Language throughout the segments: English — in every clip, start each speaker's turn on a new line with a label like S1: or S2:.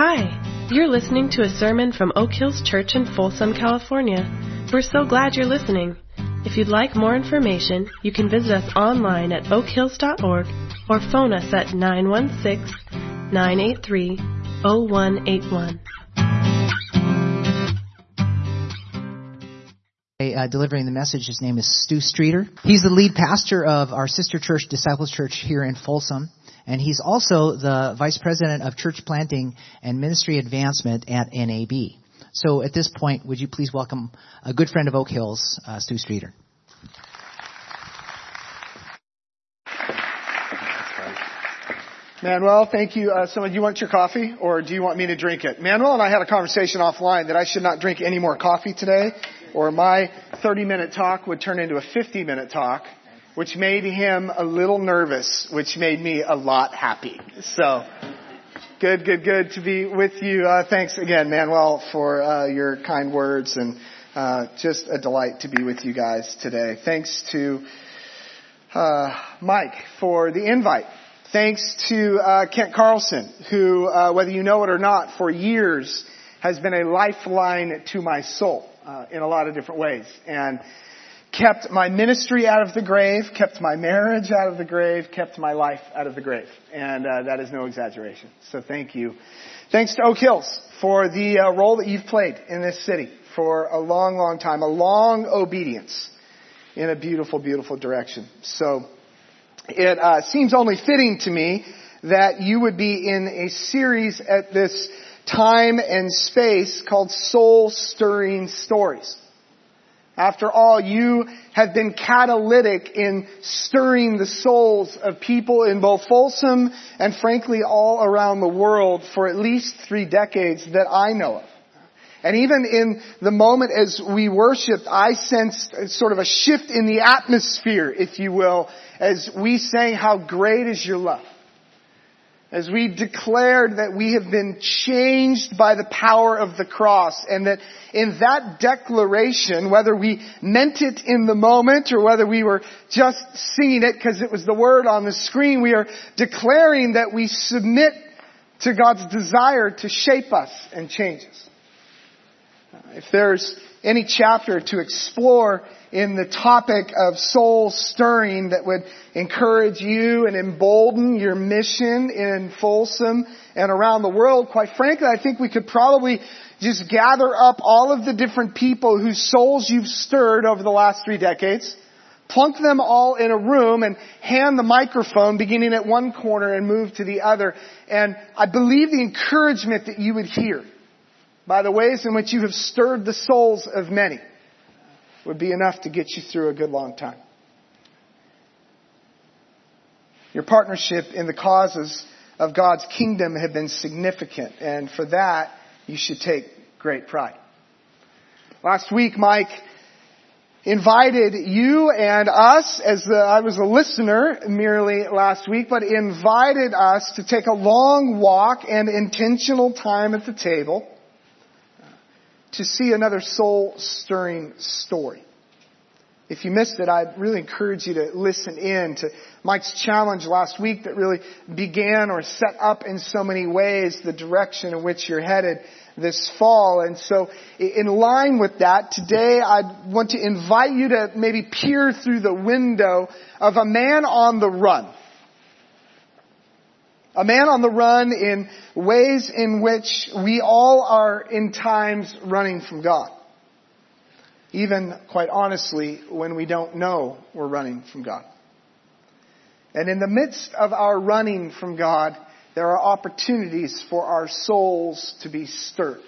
S1: Hi, you're listening to a sermon from Oak Hills Church in Folsom, California. We're so glad you're listening. If you'd like more information, you can visit us online at oakhills.org or phone us at 916 983 0181.
S2: Uh, delivering the message. His name is Stu Streeter. He's the lead pastor of our sister church, Disciples Church, here in Folsom. And he's also the vice president of church planting and ministry advancement at NAB. So at this point, would you please welcome a good friend of Oak Hills, uh, Stu Streeter.
S3: Manuel, thank you uh, so. Do you want your coffee or do you want me to drink it? Manuel and I had a conversation offline that I should not drink any more coffee today or my 30 minute talk would turn into a 50 minute talk, which made him a little nervous, which made me a lot happy. So, good, good, good to be with you. Uh, thanks again, Manuel, for uh, your kind words and uh, just a delight to be with you guys today. Thanks to uh, Mike for the invite. Thanks to uh, Kent Carlson, who, uh, whether you know it or not, for years has been a lifeline to my soul uh, in a lot of different ways. And kept my ministry out of the grave, kept my marriage out of the grave, kept my life out of the grave. And uh, that is no exaggeration. So thank you. Thanks to Oak Hills for the uh, role that you've played in this city for a long, long time, a long obedience in a beautiful, beautiful direction. So it uh, seems only fitting to me that you would be in a series at this time and space called soul stirring stories. After all, you have been catalytic in stirring the souls of people in both Folsom and frankly all around the world for at least three decades that I know of. And even in the moment as we worshiped, I sensed sort of a shift in the atmosphere, if you will, as we sang, how great is your love as we declared that we have been changed by the power of the cross and that in that declaration, whether we meant it in the moment or whether we were just singing it because it was the word on the screen, we are declaring that we submit to God's desire to shape us and change us. If there's any chapter to explore in the topic of soul stirring that would encourage you and embolden your mission in Folsom and around the world. Quite frankly, I think we could probably just gather up all of the different people whose souls you've stirred over the last three decades, plunk them all in a room and hand the microphone beginning at one corner and move to the other. And I believe the encouragement that you would hear by the ways in which you have stirred the souls of many would be enough to get you through a good long time. Your partnership in the causes of God's kingdom have been significant, and for that, you should take great pride. Last week, Mike invited you and us, as the, I was a listener merely last week, but invited us to take a long walk and intentional time at the table to see another soul stirring story. If you missed it, I'd really encourage you to listen in to Mike's challenge last week that really began or set up in so many ways the direction in which you're headed this fall. And so in line with that, today I want to invite you to maybe peer through the window of a man on the run. A man on the run in ways in which we all are in times running from God. Even, quite honestly, when we don't know we're running from God. And in the midst of our running from God, there are opportunities for our souls to be stirred.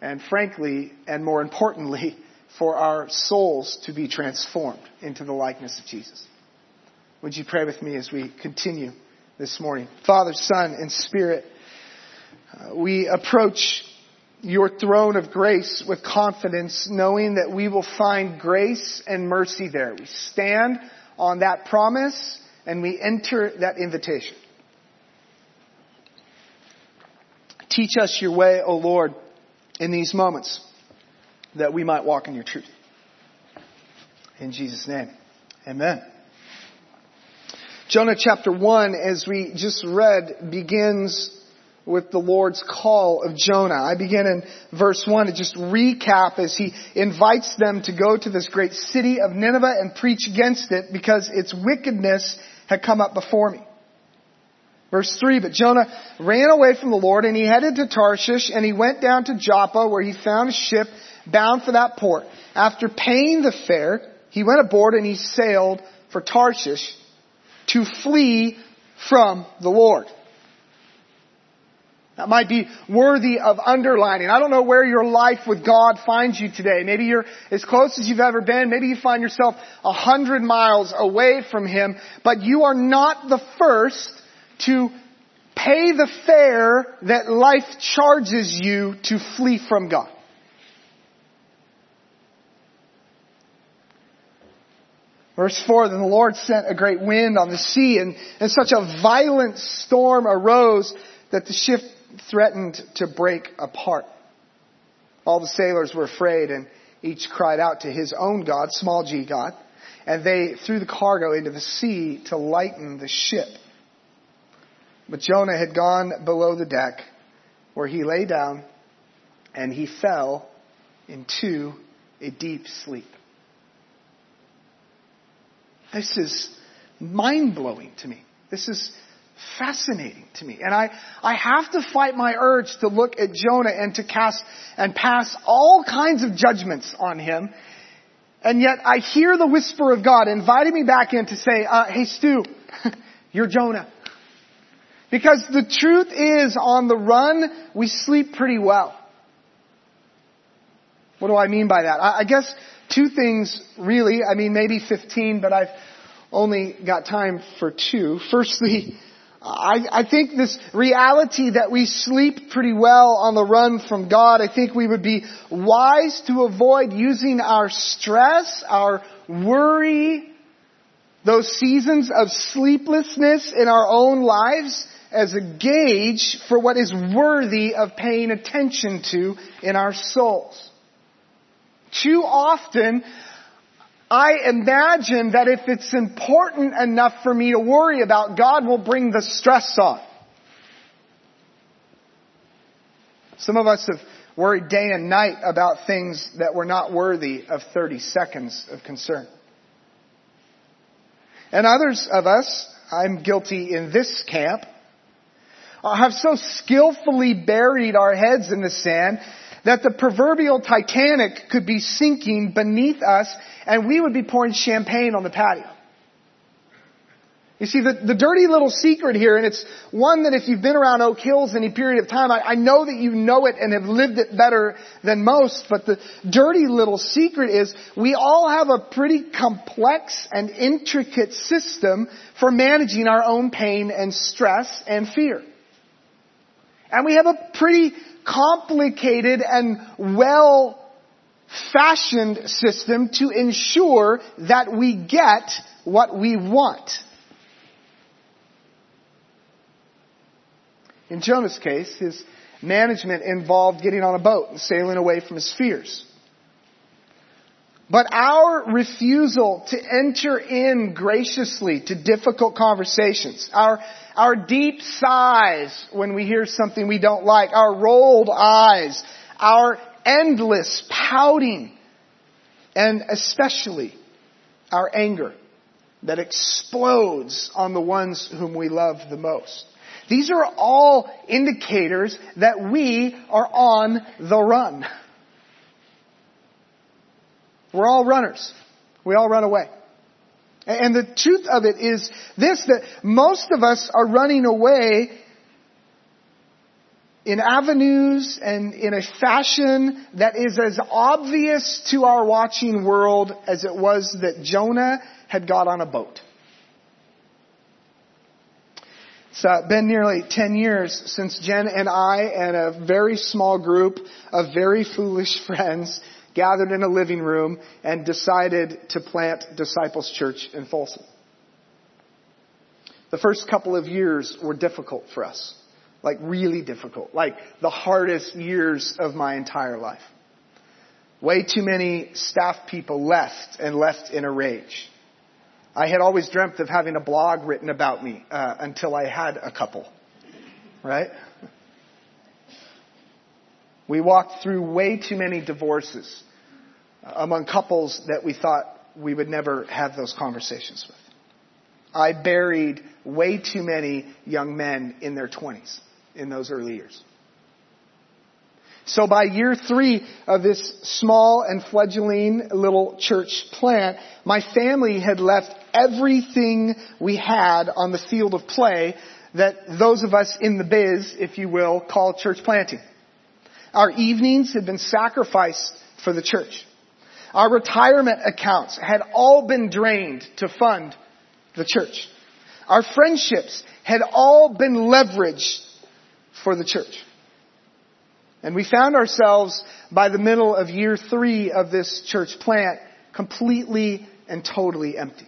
S3: And frankly, and more importantly, for our souls to be transformed into the likeness of Jesus. Would you pray with me as we continue? This morning. Father, Son, and Spirit, uh, we approach your throne of grace with confidence, knowing that we will find grace and mercy there. We stand on that promise and we enter that invitation. Teach us your way, O Lord, in these moments that we might walk in your truth. In Jesus' name, amen. Jonah chapter 1, as we just read, begins with the Lord's call of Jonah. I begin in verse 1 to just recap as he invites them to go to this great city of Nineveh and preach against it because its wickedness had come up before me. Verse 3, but Jonah ran away from the Lord and he headed to Tarshish and he went down to Joppa where he found a ship bound for that port. After paying the fare, he went aboard and he sailed for Tarshish to flee from the Lord. That might be worthy of underlining. I don't know where your life with God finds you today. Maybe you're as close as you've ever been. Maybe you find yourself a hundred miles away from Him, but you are not the first to pay the fare that life charges you to flee from God. Verse 4, then the Lord sent a great wind on the sea and, and such a violent storm arose that the ship threatened to break apart. All the sailors were afraid and each cried out to his own God, small g God, and they threw the cargo into the sea to lighten the ship. But Jonah had gone below the deck where he lay down and he fell into a deep sleep. This is mind blowing to me. This is fascinating to me. And I, I have to fight my urge to look at Jonah and to cast and pass all kinds of judgments on him. And yet I hear the whisper of God inviting me back in to say, uh, hey Stu, you're Jonah. Because the truth is on the run, we sleep pretty well. What do I mean by that? I, I guess two things really. I mean, maybe 15, but I've only got time for two. Firstly, I, I, think this reality that we sleep pretty well on the run from God, I think we would be wise to avoid using our stress, our worry, those seasons of sleeplessness in our own lives as a gauge for what is worthy of paying attention to in our souls. Too often, I imagine that if it's important enough for me to worry about, God will bring the stress on. Some of us have worried day and night about things that were not worthy of 30 seconds of concern. And others of us, I'm guilty in this camp, uh, have so skillfully buried our heads in the sand that the proverbial Titanic could be sinking beneath us and we would be pouring champagne on the patio. You see, the, the dirty little secret here, and it's one that if you've been around Oak Hills any period of time, I, I know that you know it and have lived it better than most, but the dirty little secret is we all have a pretty complex and intricate system for managing our own pain and stress and fear. And we have a pretty complicated and well fashioned system to ensure that we get what we want. In Jonah's case, his management involved getting on a boat and sailing away from his fears. But our refusal to enter in graciously to difficult conversations, our, our deep sighs when we hear something we don't like, our rolled eyes, our endless pouting, and especially our anger that explodes on the ones whom we love the most. These are all indicators that we are on the run. We're all runners. We all run away. And the truth of it is this, that most of us are running away in avenues and in a fashion that is as obvious to our watching world as it was that Jonah had got on a boat. It's uh, been nearly 10 years since Jen and I and a very small group of very foolish friends gathered in a living room and decided to plant Disciples Church in Folsom. The first couple of years were difficult for us. Like really difficult. Like the hardest years of my entire life. Way too many staff people left and left in a rage. I had always dreamt of having a blog written about me uh, until I had a couple. Right? We walked through way too many divorces uh, among couples that we thought we would never have those conversations with. I buried way too many young men in their 20s in those early years. So by year three of this small and fledgling little church plant, my family had left everything we had on the field of play that those of us in the biz, if you will, call church planting. Our evenings had been sacrificed for the church. Our retirement accounts had all been drained to fund the church. Our friendships had all been leveraged for the church. And we found ourselves by the middle of year three of this church plant completely and totally empty.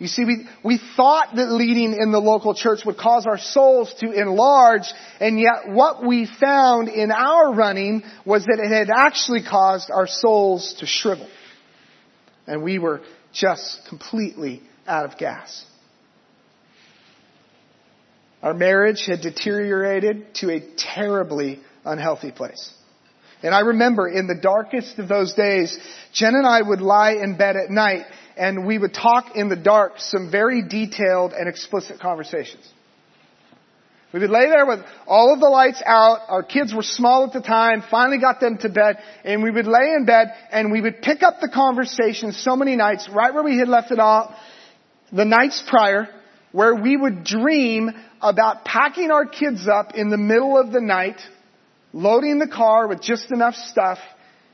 S3: You see, we, we thought that leading in the local church would cause our souls to enlarge, and yet what we found in our running was that it had actually caused our souls to shrivel. And we were just completely out of gas. Our marriage had deteriorated to a terribly unhealthy place. And I remember in the darkest of those days, Jen and I would lie in bed at night and we would talk in the dark some very detailed and explicit conversations. We would lay there with all of the lights out. Our kids were small at the time, finally got them to bed, and we would lay in bed and we would pick up the conversation so many nights right where we had left it off the nights prior, where we would dream about packing our kids up in the middle of the night, loading the car with just enough stuff,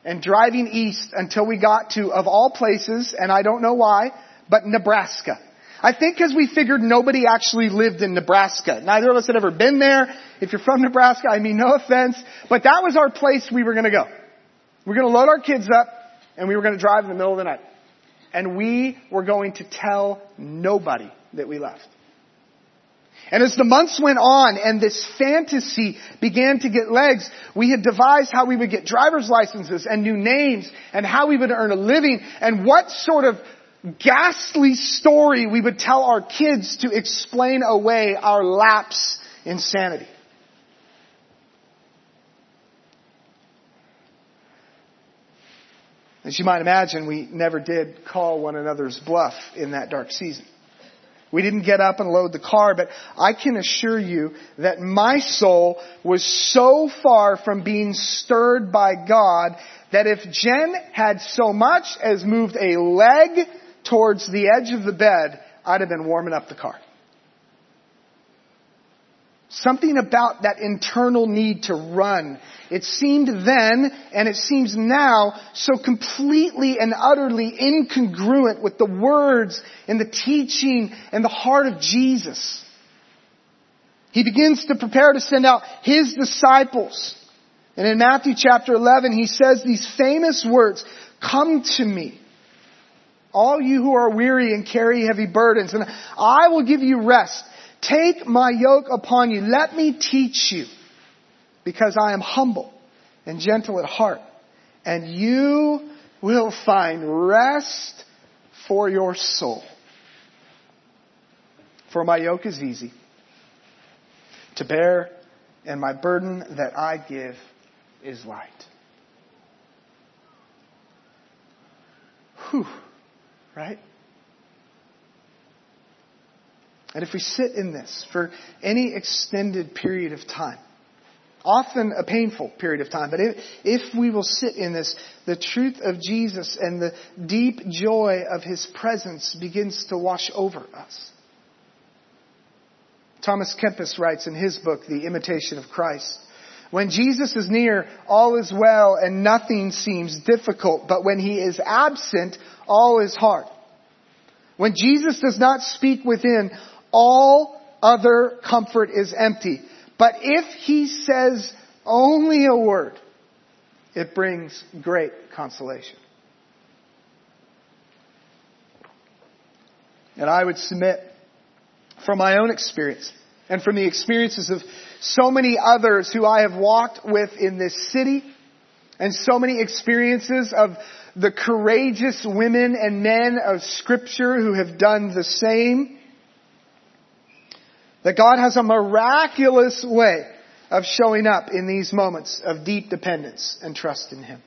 S3: and driving east until we got to, of all places, and I don't know why, but Nebraska. I think because we figured nobody actually lived in Nebraska. Neither of us had ever been there. If you're from Nebraska, I mean no offense, but that was our place we were going to go. We were going to load our kids up, and we were going to drive in the middle of the night. And we were going to tell nobody that we left. And as the months went on and this fantasy began to get legs, we had devised how we would get driver's licenses and new names and how we would earn a living and what sort of ghastly story we would tell our kids to explain away our lapse in sanity. As you might imagine, we never did call one another's bluff in that dark season. We didn't get up and load the car, but I can assure you that my soul was so far from being stirred by God that if Jen had so much as moved a leg towards the edge of the bed, I'd have been warming up the car. Something about that internal need to run. It seemed then, and it seems now, so completely and utterly incongruent with the words and the teaching and the heart of Jesus. He begins to prepare to send out His disciples. And in Matthew chapter 11, He says these famous words, Come to me, all you who are weary and carry heavy burdens, and I will give you rest. Take my yoke upon you. Let me teach you because I am humble and gentle at heart and you will find rest for your soul. For my yoke is easy to bear and my burden that I give is light. Whew. Right? And if we sit in this for any extended period of time, often a painful period of time, but if, if we will sit in this, the truth of Jesus and the deep joy of His presence begins to wash over us. Thomas Kempis writes in his book, The Imitation of Christ, when Jesus is near, all is well and nothing seems difficult, but when He is absent, all is hard. When Jesus does not speak within, all other comfort is empty. But if he says only a word, it brings great consolation. And I would submit from my own experience and from the experiences of so many others who I have walked with in this city and so many experiences of the courageous women and men of scripture who have done the same that God has a miraculous way of showing up in these moments of deep dependence and trust in Him.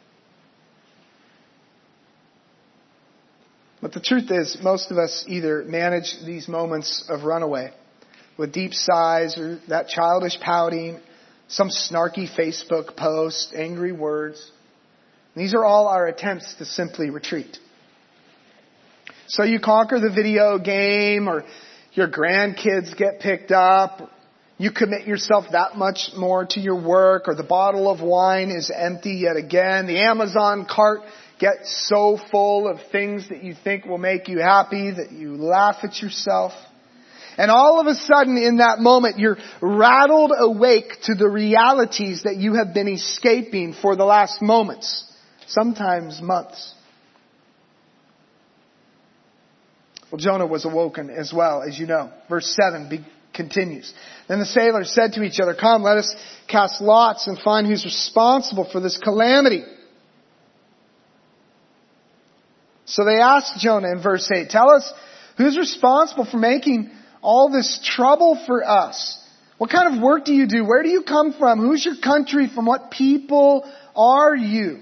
S3: But the truth is, most of us either manage these moments of runaway with deep sighs or that childish pouting, some snarky Facebook post, angry words. These are all our attempts to simply retreat. So you conquer the video game or your grandkids get picked up. You commit yourself that much more to your work or the bottle of wine is empty yet again. The Amazon cart gets so full of things that you think will make you happy that you laugh at yourself. And all of a sudden in that moment you're rattled awake to the realities that you have been escaping for the last moments, sometimes months. Well, Jonah was awoken as well, as you know. Verse 7 be- continues. Then the sailors said to each other, Come, let us cast lots and find who's responsible for this calamity. So they asked Jonah in verse 8, Tell us who's responsible for making all this trouble for us? What kind of work do you do? Where do you come from? Who's your country? From what people are you?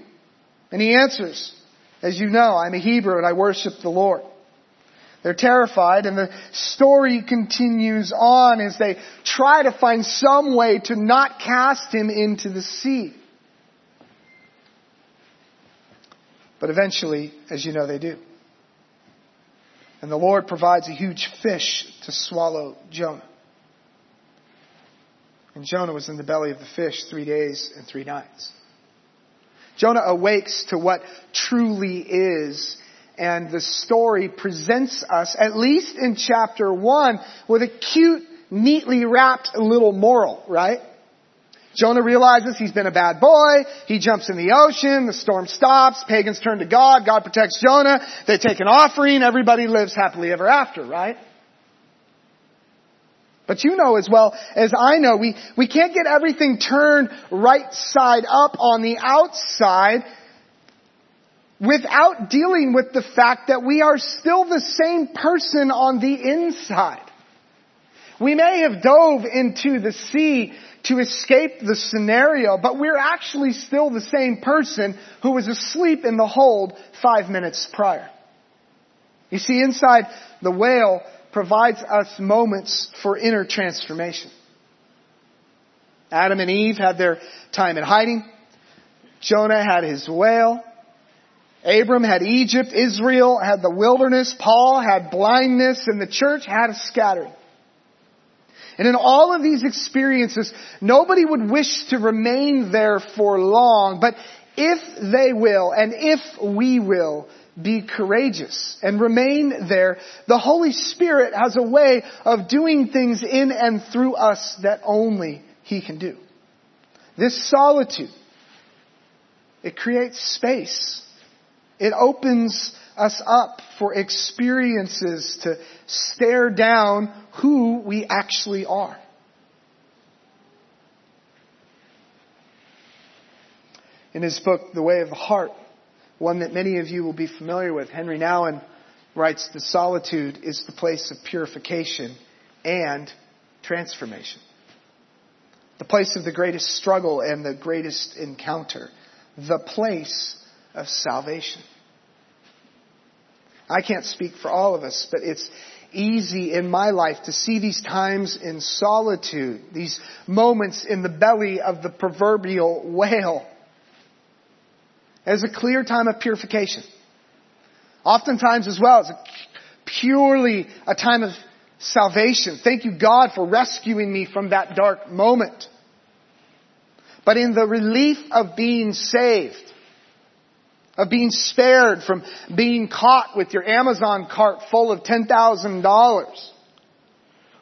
S3: And he answers, As you know, I'm a Hebrew and I worship the Lord. They're terrified and the story continues on as they try to find some way to not cast him into the sea. But eventually, as you know, they do. And the Lord provides a huge fish to swallow Jonah. And Jonah was in the belly of the fish three days and three nights. Jonah awakes to what truly is and the story presents us, at least in chapter one, with a cute, neatly wrapped little moral, right? Jonah realizes he's been a bad boy. He jumps in the ocean. The storm stops. Pagans turn to God. God protects Jonah. They take an offering. Everybody lives happily ever after, right? But you know as well as I know, we, we can't get everything turned right side up on the outside without dealing with the fact that we are still the same person on the inside. We may have dove into the sea to escape the scenario, but we're actually still the same person who was asleep in the hold five minutes prior. You see, inside the whale provides us moments for inner transformation. Adam and Eve had their time in hiding. Jonah had his whale. Abram had Egypt, Israel had the wilderness, Paul had blindness, and the church had a scattering. And in all of these experiences, nobody would wish to remain there for long, but if they will, and if we will, be courageous and remain there, the Holy Spirit has a way of doing things in and through us that only He can do. This solitude, it creates space it opens us up for experiences to stare down who we actually are. In his book, The Way of the Heart, one that many of you will be familiar with, Henri Nouwen writes, The solitude is the place of purification and transformation. The place of the greatest struggle and the greatest encounter. The place of salvation. I can't speak for all of us, but it's easy in my life to see these times in solitude, these moments in the belly of the proverbial whale as a clear time of purification. Oftentimes as well, it's a purely a time of salvation. Thank you God for rescuing me from that dark moment. But in the relief of being saved, of being spared from being caught with your Amazon cart full of $10,000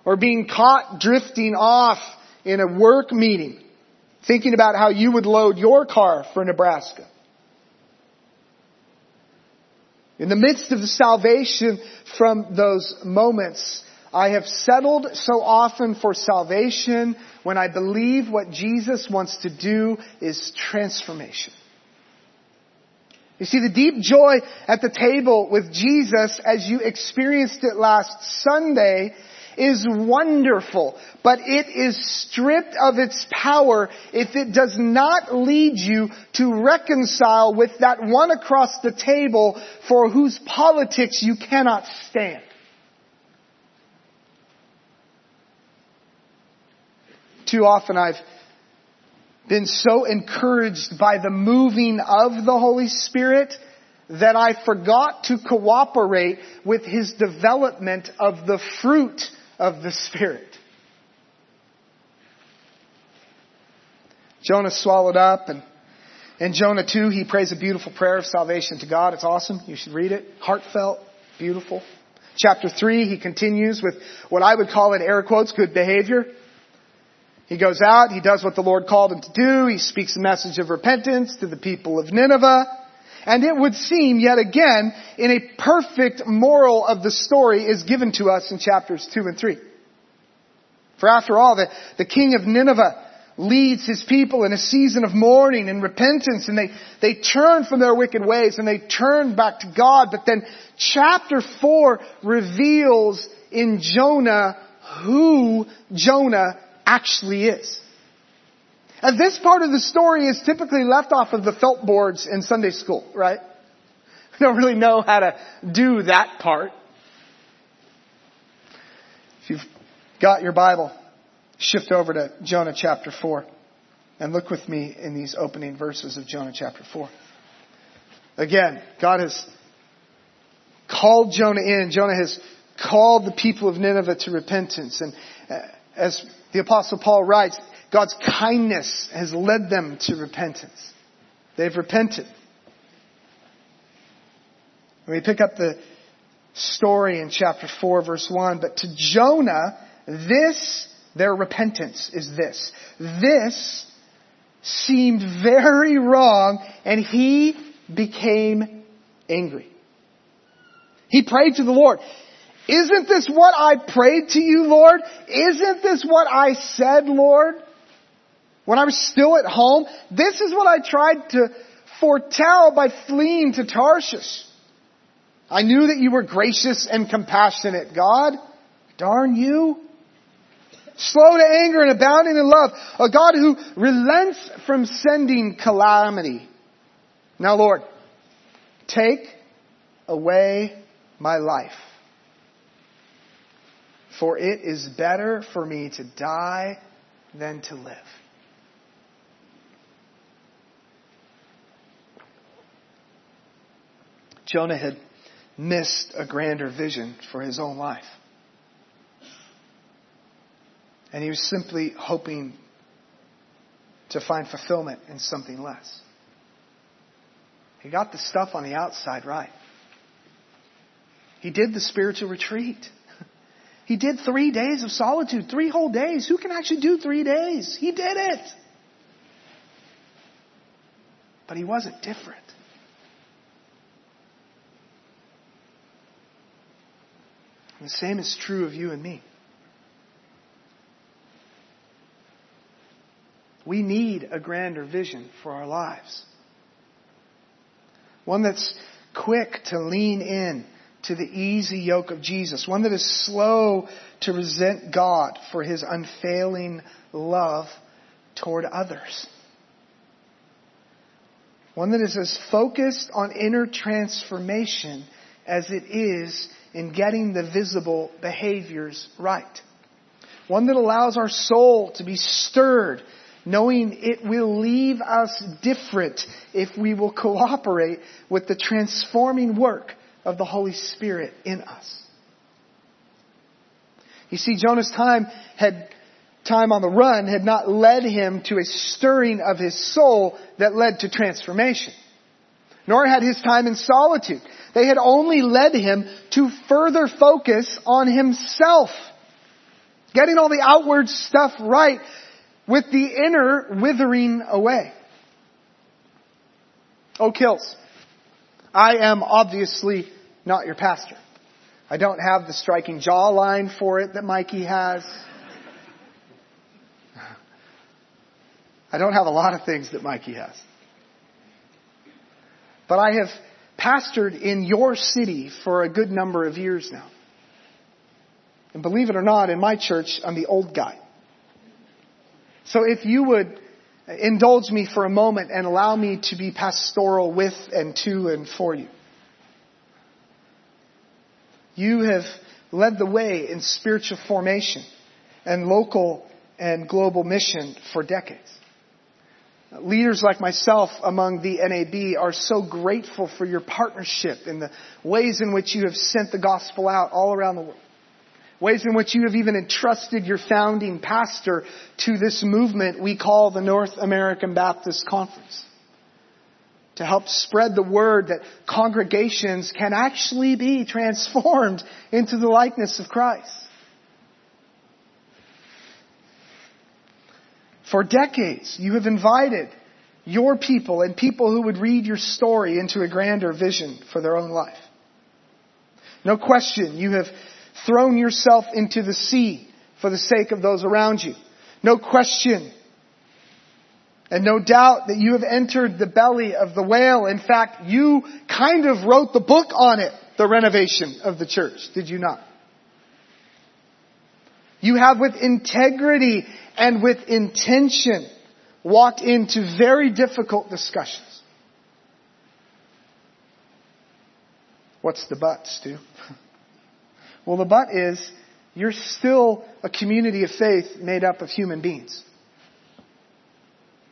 S3: or being caught drifting off in a work meeting thinking about how you would load your car for Nebraska. In the midst of the salvation from those moments, I have settled so often for salvation when I believe what Jesus wants to do is transformation. You see, the deep joy at the table with Jesus as you experienced it last Sunday is wonderful, but it is stripped of its power if it does not lead you to reconcile with that one across the table for whose politics you cannot stand. Too often I've been so encouraged by the moving of the Holy Spirit that I forgot to cooperate with His development of the fruit of the Spirit. Jonah swallowed up and in Jonah 2, he prays a beautiful prayer of salvation to God. It's awesome. You should read it. Heartfelt, beautiful. Chapter 3, he continues with what I would call in air quotes good behavior. He goes out, he does what the Lord called him to do, he speaks a message of repentance to the people of Nineveh. And it would seem yet again, in a perfect moral of the story is given to us in chapters 2 and 3. For after all, the, the king of Nineveh leads his people in a season of mourning and repentance and they, they turn from their wicked ways and they turn back to God. But then chapter 4 reveals in Jonah who Jonah actually is. And this part of the story is typically left off of the felt boards in Sunday school, right? We don't really know how to do that part. If you've got your Bible, shift over to Jonah chapter 4 and look with me in these opening verses of Jonah chapter 4. Again, God has called Jonah in. Jonah has called the people of Nineveh to repentance. And uh, as the apostle Paul writes, God's kindness has led them to repentance. They've repented. we pick up the story in chapter 4 verse 1, but to Jonah, this, their repentance is this. This seemed very wrong and he became angry. He prayed to the Lord. Isn't this what I prayed to you, Lord? Isn't this what I said, Lord? When I was still at home, this is what I tried to foretell by fleeing to Tarshish. I knew that you were gracious and compassionate, God. Darn you. Slow to anger and abounding in love. A God who relents from sending calamity. Now Lord, take away my life for it is better for me to die than to live. Jonah had missed a grander vision for his own life. And he was simply hoping to find fulfillment in something less. He got the stuff on the outside right. He did the spiritual retreat. He did three days of solitude, three whole days. Who can actually do three days? He did it. But he wasn't different. And the same is true of you and me. We need a grander vision for our lives. One that's quick to lean in to the easy yoke of Jesus, one that is slow to resent God for his unfailing love toward others. One that is as focused on inner transformation as it is in getting the visible behaviors right. One that allows our soul to be stirred, knowing it will leave us different if we will cooperate with the transforming work of the Holy Spirit in us. You see, Jonah's time had time on the run had not led him to a stirring of his soul that led to transformation. Nor had his time in solitude. They had only led him to further focus on himself. Getting all the outward stuff right with the inner withering away. Oh, Oak Hills. I am obviously not your pastor. I don't have the striking jawline for it that Mikey has. I don't have a lot of things that Mikey has. But I have pastored in your city for a good number of years now. And believe it or not, in my church, I'm the old guy. So if you would indulge me for a moment and allow me to be pastoral with and to and for you. You have led the way in spiritual formation and local and global mission for decades. Leaders like myself among the NAB are so grateful for your partnership in the ways in which you have sent the gospel out all around the world. Ways in which you have even entrusted your founding pastor to this movement we call the North American Baptist Conference. To help spread the word that congregations can actually be transformed into the likeness of Christ. For decades, you have invited your people and people who would read your story into a grander vision for their own life. No question, you have thrown yourself into the sea for the sake of those around you. No question. And no doubt that you have entered the belly of the whale. In fact, you kind of wrote the book on it, the renovation of the church, did you not? You have with integrity and with intention walked into very difficult discussions. What's the but, Stu? Well, the but is you're still a community of faith made up of human beings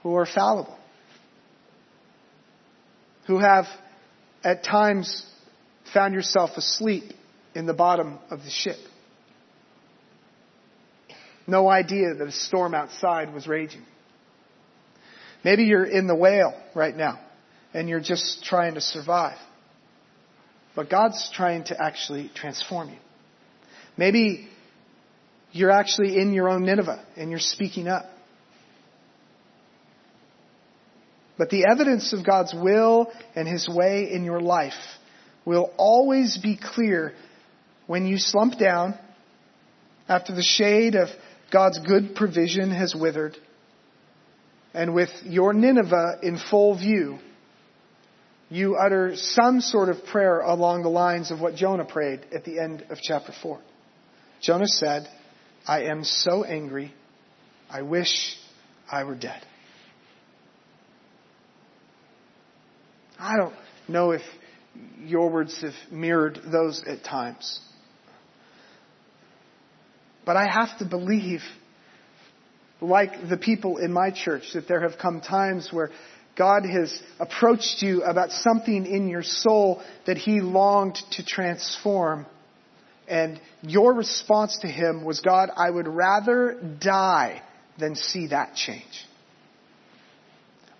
S3: who are fallible, who have at times found yourself asleep in the bottom of the ship. No idea that a storm outside was raging. Maybe you're in the whale right now and you're just trying to survive. But God's trying to actually transform you. Maybe you're actually in your own Nineveh and you're speaking up. But the evidence of God's will and His way in your life will always be clear when you slump down after the shade of God's good provision has withered, and with your Nineveh in full view, you utter some sort of prayer along the lines of what Jonah prayed at the end of chapter 4. Jonah said, I am so angry, I wish I were dead. I don't know if your words have mirrored those at times. But I have to believe, like the people in my church, that there have come times where God has approached you about something in your soul that He longed to transform. And your response to Him was, God, I would rather die than see that change.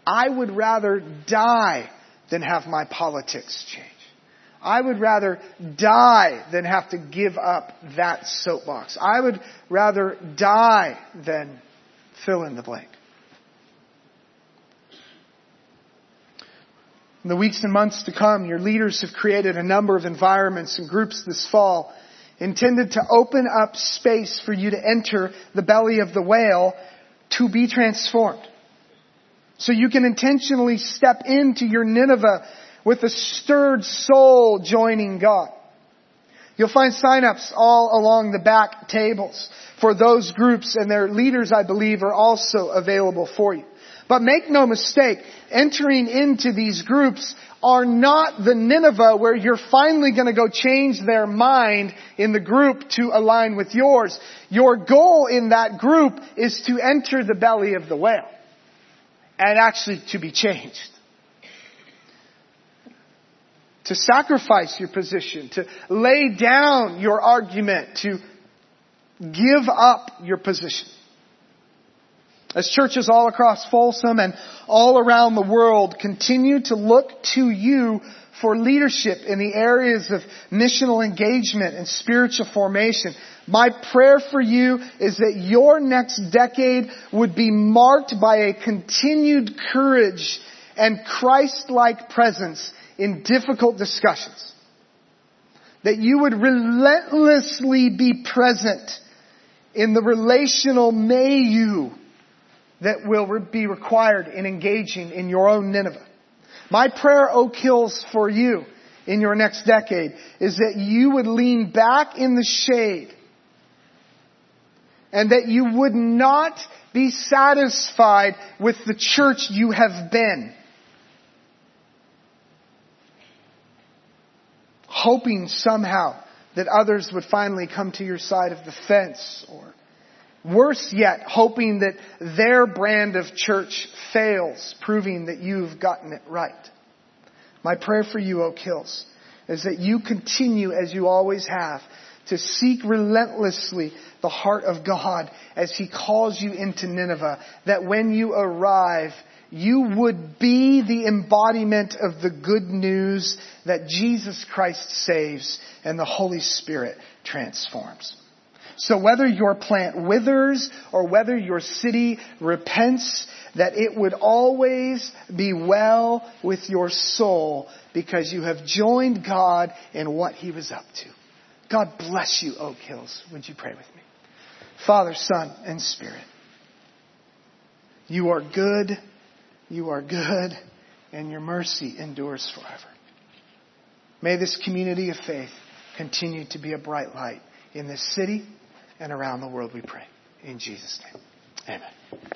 S3: I would rather die than have my politics change. I would rather die than have to give up that soapbox. I would rather die than fill in the blank. In the weeks and months to come, your leaders have created a number of environments and groups this fall intended to open up space for you to enter the belly of the whale to be transformed. So you can intentionally step into your Nineveh with a stirred soul joining God. You'll find sign-ups all along the back tables for those groups and their leaders, I believe, are also available for you. But make no mistake, entering into these groups are not the Nineveh where you're finally going to go change their mind in the group to align with yours. Your goal in that group is to enter the belly of the whale and actually to be changed to sacrifice your position, to lay down your argument, to give up your position. As churches all across Folsom and all around the world continue to look to you for leadership in the areas of missional engagement and spiritual formation, my prayer for you is that your next decade would be marked by a continued courage and Christ-like presence in difficult discussions. That you would relentlessly be present in the relational may you that will be required in engaging in your own Nineveh. My prayer, Oak Hills, for you in your next decade is that you would lean back in the shade and that you would not be satisfied with the church you have been. Hoping somehow that others would finally come to your side of the fence or worse yet, hoping that their brand of church fails, proving that you've gotten it right. My prayer for you, Oak Hills, is that you continue as you always have to seek relentlessly the heart of God as He calls you into Nineveh, that when you arrive, you would be the embodiment of the good news that Jesus Christ saves and the Holy Spirit transforms. So whether your plant withers or whether your city repents, that it would always be well with your soul because you have joined God in what He was up to. God bless you, Oak Hills. Would you pray with me? Father, Son, and Spirit, you are good, you are good, and your mercy endures forever. May this community of faith continue to be a bright light in this city and around the world, we pray. In Jesus' name, amen.